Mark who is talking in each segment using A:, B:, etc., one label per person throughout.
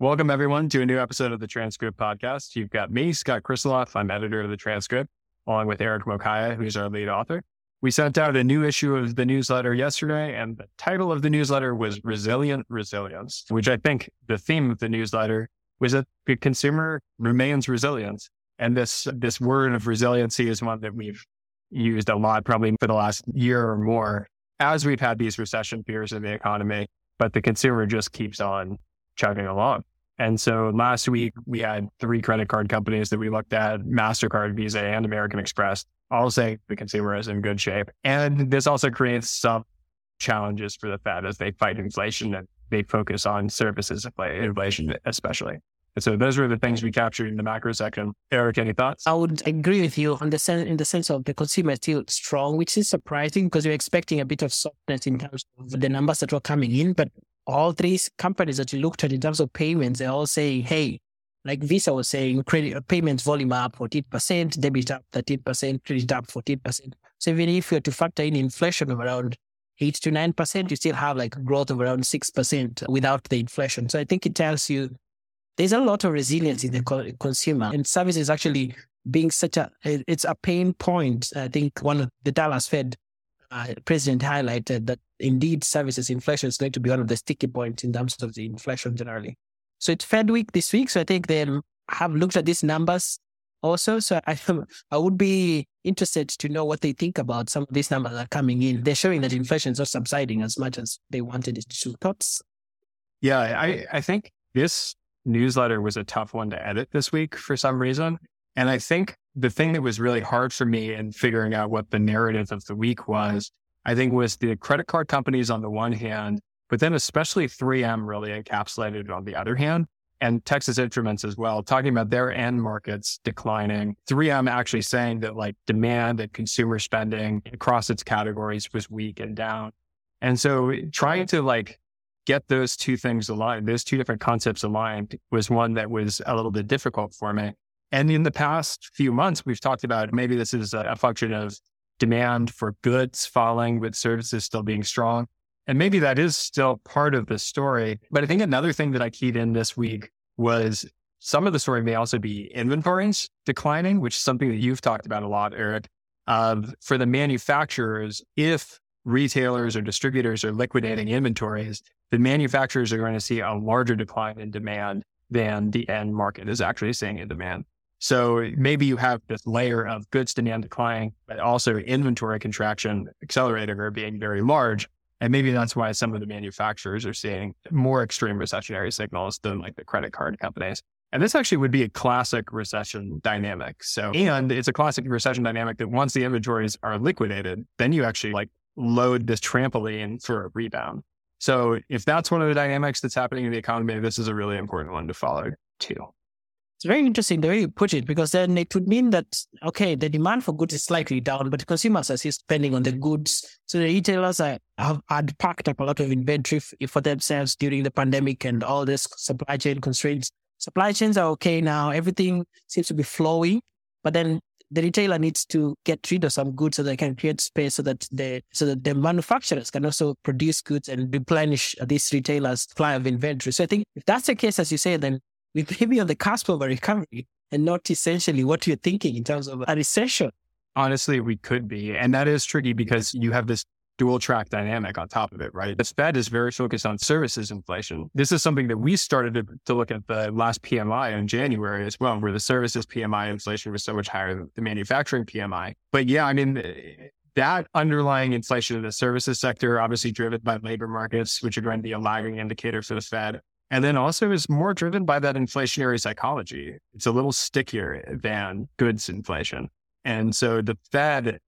A: Welcome, everyone, to a new episode of the Transcript Podcast. You've got me, Scott Krisiloff. I'm editor of the Transcript, along with Eric Mokaya, who's our lead author. We sent out a new issue of the newsletter yesterday, and the title of the newsletter was Resilient Resilience, which I think the theme of the newsletter was that the consumer remains resilient. And this, this word of resiliency is one that we've used a lot, probably for the last year or more, as we've had these recession fears in the economy, but the consumer just keeps on chugging along. And so last mm-hmm. week we had three credit card companies that we looked at, MasterCard, Visa, and American Express, all saying the consumer is in good shape. And this also creates some challenges for the Fed as they fight inflation and they focus on services inflation, especially. And so those were the things we captured in the macro section. Eric, any thoughts?
B: I would agree with you on the sen- in the sense of the consumer still strong, which is surprising because you're expecting a bit of softness in terms of the numbers that were coming in. But all three companies that you looked at in terms of payments, they're all saying, hey, like Visa was saying, credit uh, payments volume up 14%, debit up 13%, credit up 14%. So even if you were to factor in inflation of around 8 to 9%, you still have like growth of around 6% without the inflation. So I think it tells you there's a lot of resilience in the co- consumer and services actually being such a, it's a pain point. I think one of the Dallas Fed uh, president highlighted that indeed services inflation is going to be one of the sticky points in terms of the inflation generally. So it's Fed week this week. So I think they have looked at these numbers also. So I, I would be interested to know what they think about some of these numbers that are coming in. They're showing that inflation is not subsiding as much as they wanted it to. Thoughts?
A: Yeah, I, I think this newsletter was a tough one to edit this week for some reason. And I think the thing that was really hard for me in figuring out what the narrative of the week was, I think was the credit card companies on the one hand, but then especially 3M really encapsulated it on the other hand and Texas Instruments as well, talking about their end markets declining. 3M actually saying that like demand and consumer spending across its categories was weak and down. And so trying to like get those two things aligned, those two different concepts aligned was one that was a little bit difficult for me. And in the past few months, we've talked about maybe this is a function of demand for goods falling with services still being strong. And maybe that is still part of the story. But I think another thing that I keyed in this week was some of the story may also be inventories declining, which is something that you've talked about a lot, Eric. For the manufacturers, if retailers or distributors are liquidating inventories, the manufacturers are going to see a larger decline in demand than the end market is actually seeing in demand. So maybe you have this layer of goods demand declining, but also inventory contraction accelerating or being very large. And maybe that's why some of the manufacturers are seeing more extreme recessionary signals than like the credit card companies. And this actually would be a classic recession dynamic. So, and it's a classic recession dynamic that once the inventories are liquidated, then you actually like load this trampoline for a rebound. So if that's one of the dynamics that's happening in the economy, this is a really important one to follow too.
B: It's very interesting the way you put it, because then it would mean that, okay, the demand for goods is slightly down, but consumers are still spending on the goods. So the retailers are, have had packed up a lot of inventory for themselves during the pandemic and all this supply chain constraints. Supply chains are okay now. Everything seems to be flowing, but then the retailer needs to get rid of some goods so they can create space so that the so that the manufacturers can also produce goods and replenish these retailers' supply of inventory. So I think if that's the case, as you say, then we may be on the cusp of a recovery and not essentially what you're thinking in terms of a recession.
A: Honestly, we could be. And that is tricky because you have this dual track dynamic on top of it, right? The Fed is very focused on services inflation. This is something that we started to, to, look at the last PMI in January as well, where the services PMI inflation was so much higher than the manufacturing PMI. But yeah, I mean, that underlying inflation in the services sector, obviously driven by labor markets, which are going to be a lagging indicator for the Fed. And then also is more driven by that inflationary psychology. It's a little stickier than goods inflation. And so the Fed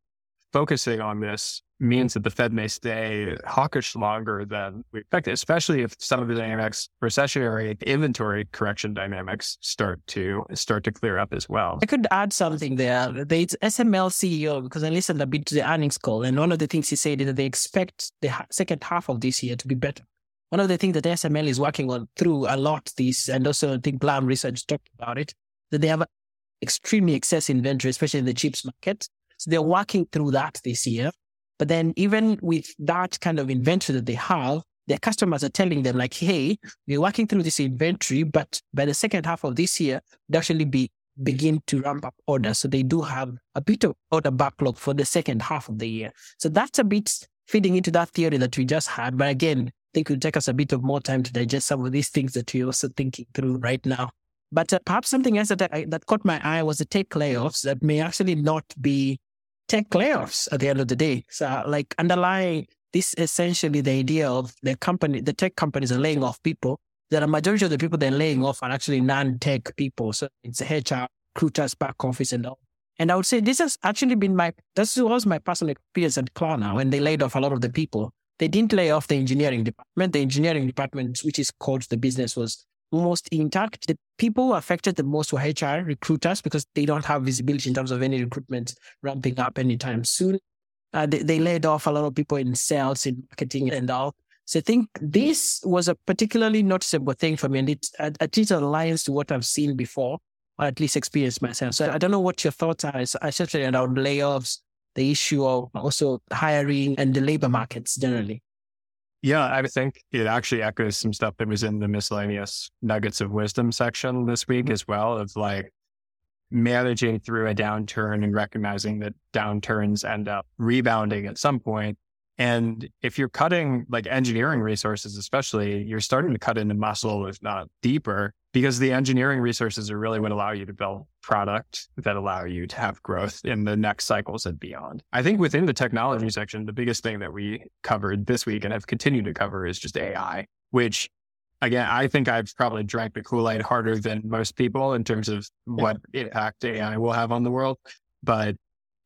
A: focusing on this means that the Fed may stay hawkish longer than we expected, especially if some of the dynamics, recessionary inventory correction dynamics start to start to clear up as well.
B: I could add something there. The ASML CEO, because I listened a bit to the earnings call, and one of the things he said is that they expect the second half of this year to be better. One of the things that ASML is working on through a lot this, and also I think Lam Research talked about it, that they have extremely excess inventory, especially in the chips market. So they're working through that this year. But then even with that kind of inventory that they have, their customers are telling them like, hey, we're working through this inventory, but by the second half of this year, they actually be begin to ramp up orders. So they do have a bit of order backlog for the second half of the year. So that's a bit feeding into that theory that we just had. But again, think it will take us a bit of more time to digest some of these things that we're also thinking through right now. But uh, perhaps something else that, I, that caught my eye was the tech layoffs that may actually not be tech layoffs at the end of the day. So, like, underlying this essentially the idea of the company, the tech companies are laying off people. That a majority of the people they're laying off are actually non-tech people. So it's HR, recruiters, back office, and all. And I would say this has actually been my this was my personal experience at Klarna when they laid off a lot of the people. They didn't lay off the engineering department. The engineering department, which is called the business, was almost intact. The people affected the most were HR recruiters because they don't have visibility in terms of any recruitment ramping up anytime soon. Uh, they, they, laid off a lot of people in sales, in marketing, and all. So I think this was a particularly noticeable thing for me, and it at least aligns to what I've seen before, or at least experienced myself. So I don't know what your thoughts are, especially around layoffs, the issue of also hiring and the labor markets generally.
A: Yeah, I think it actually echoes some stuff that was in the miscellaneous nuggets of wisdom section this week mm-hmm. as well of like managing through a downturn and recognizing that downturns end up rebounding at some point. And if you're cutting like engineering resources, especially, you're starting to cut into muscle, if not deeper, because the engineering resources are really what allow you to build product that allow you to have growth in the next cycles and beyond. I think within the technology section, the biggest thing that we covered this week and have continued to cover is just AI, which again, I think I've probably drank the Kool Aid harder than most people in terms of what impact AI will have on the world. But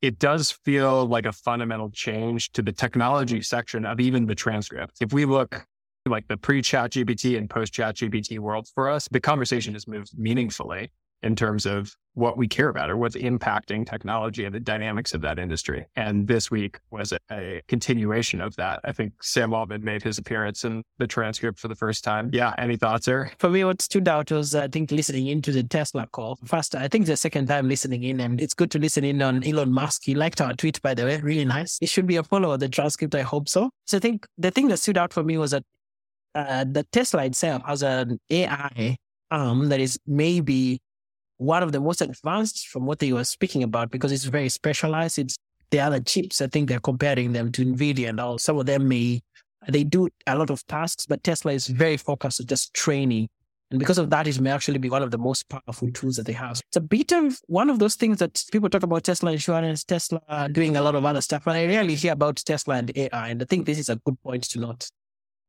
A: it does feel like a fundamental change to the technology section of even the transcript. If we look like the pre chat GPT and post chat GPT worlds for us, the conversation has moved meaningfully in terms of what we care about or what's impacting technology and the dynamics of that industry. And this week was a, a, continuation of that. I think Sam Altman made his appearance in the transcript for the first time. Yeah. Any thoughts there?
B: For me, what stood out was, I think, listening into the Tesla call. First, I think the second time listening in, and it's good to listen in on Elon Musk. He liked our tweet, by the way. Really nice. It should be a follow of the transcript. I hope so. So I think the thing that stood out for me was that uh, the Tesla itself has an AI arm that is maybe one of the most advanced from what they were speaking about because it's very specialized. It's the other chips. I think they're comparing them to NVIDIA and all. Some of them may, they do a lot of tasks, but Tesla is very focused on just training. And because of that, it may actually be one of the most powerful tools that they have. It's a bit of one of those things that people talk about Tesla insurance, Tesla doing a lot of other stuff, but I rarely hear about Tesla and AI. And I think this is a good point to note.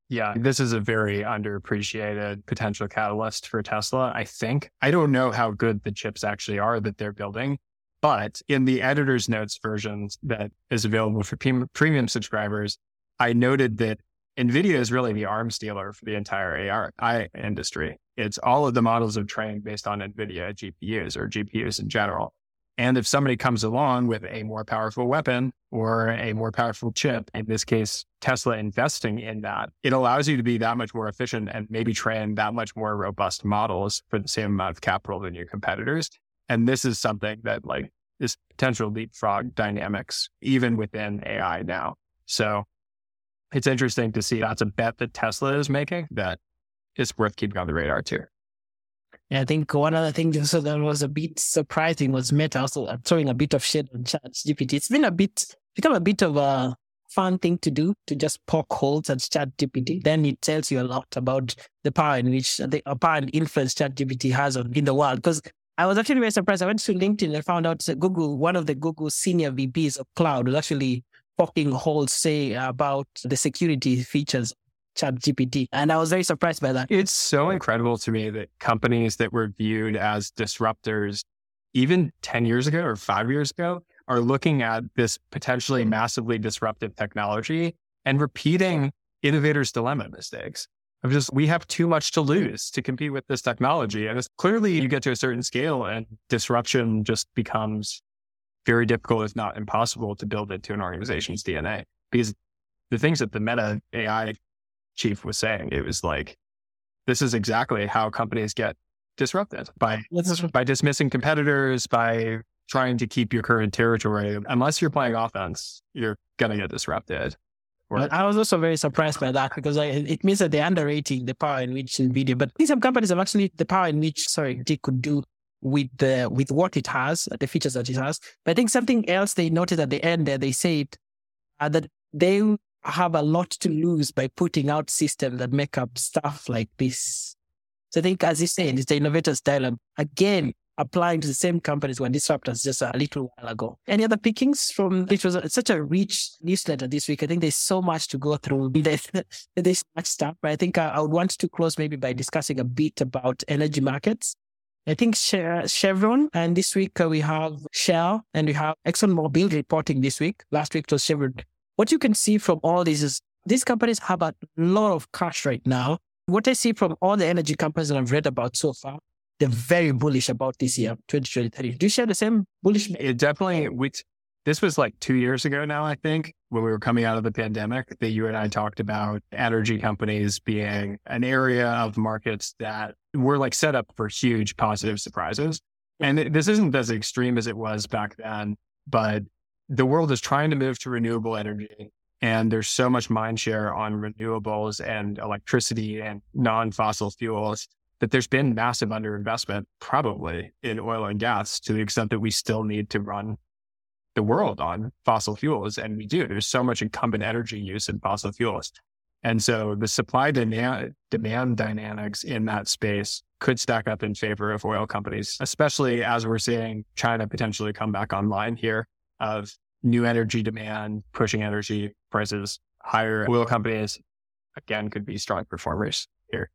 A: Yeah, this is a very underappreciated potential catalyst for Tesla. I think. I don't know how good the chips actually are that they're building, but in the editor's notes version that is available for premium subscribers, I noted that NVIDIA is really the arms dealer for the entire AI industry. It's all of the models of trained based on NVIDIA GPUs or GPUs in general. And if somebody comes along with a more powerful weapon or a more powerful chip, in this case, Tesla investing in that, it allows you to be that much more efficient and maybe train that much more robust models for the same amount of capital than your competitors. And this is something that like is potential leapfrog dynamics even within AI now. So it's interesting to see that's a bet that Tesla is making that is worth keeping on the radar too.
B: I think one other thing also that was a bit surprising was Meta also throwing a bit of shit on Chat GPT. It's been a bit become a bit of a fun thing to do to just poke holes at Chat GPT. Then it tells you a lot about the power in which the uh, power and influence Chat GPT has on in the world. Because I was actually very surprised. I went to LinkedIn and found out that Google, one of the Google senior VPs of cloud was actually poking holes, say about the security features Chat GPT. And I was very surprised by that.
A: It's so incredible to me that companies that were viewed as disruptors even 10 years ago or five years ago are looking at this potentially massively disruptive technology and repeating innovators' dilemma mistakes of just, we have too much to lose to compete with this technology. And it's clearly you get to a certain scale and disruption just becomes very difficult, if not impossible, to build into an organization's DNA. Because the things that the meta AI chief was saying. It was like, this is exactly how companies get disrupted by, by dismissing competitors, by trying to keep your current territory. Unless you're playing offense, you're going to get disrupted.
B: I was also very surprised by that because I, it means that they're underrating the power in which NVIDIA, but some companies have actually the power in which, sorry, they could do with the with what it has, the features that it has. But I think something else they noted at the end there, they said uh, that they have a lot to lose by putting out systems that make up stuff like this. So I think, as you said, it's the innovator's dilemma. Again, applying to the same companies were disruptors just a little while ago. Any other pickings from it was a, such a rich newsletter this week. I think there's so much to go through. There's, there's much stuff, but I think I, I, would want to close maybe by discussing a bit about energy markets. I think Chevron, and this week we have Shell and we have ExxonMobil reporting this week. Last week it was Chevron. What you can see from all this is these companies have a lot of cash right now. What I see from all the energy companies that I've read about so far they're very bullish about this year, 2023. Do you share the same bullish?
A: It definitely, we, this was like two years ago now, I think, when we were coming out of the pandemic, that you and I talked about energy companies being an area of markets that were like set up for huge positive surprises. And this isn't as extreme as it was back then, but the world is trying to move to renewable energy. And there's so much mind share on renewables and electricity and non fossil fuels that there's been massive underinvestment probably in oil and gas to the extent that we still need to run the world on fossil fuels. And we do. There's so much incumbent energy use in fossil fuels. And so the supply demand dynamics in that space could stack up in favor of oil companies, especially as we're seeing China potentially come back online here of new energy demand, pushing energy prices higher. Oil companies, again, could be strong performers here.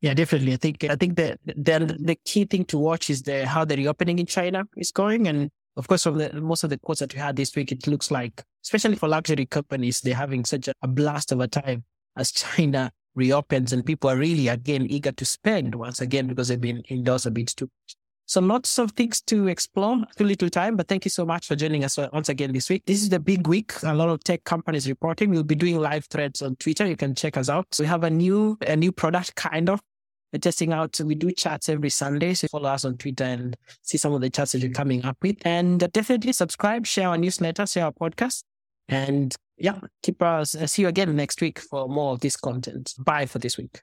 B: Yeah, definitely. I think I think the the, the key thing to watch is the how the reopening in China is going, and of course, from the, most of the quotes that we had this week, it looks like, especially for luxury companies, they're having such a, a blast of a time as China reopens, and people are really again eager to spend once again because they've been indoors a bit too much. So lots of things to explore, too little time, but thank you so much for joining us once again this week. This is the big week. A lot of tech companies reporting. We'll be doing live threads on Twitter. You can check us out. So we have a new, a new product kind of we're testing out. We do chats every Sunday. So follow us on Twitter and see some of the chats that we're coming up with. And definitely subscribe, share our newsletter, share our podcast. And yeah, keep us. Uh, see you again next week for more of this content. Bye for this week.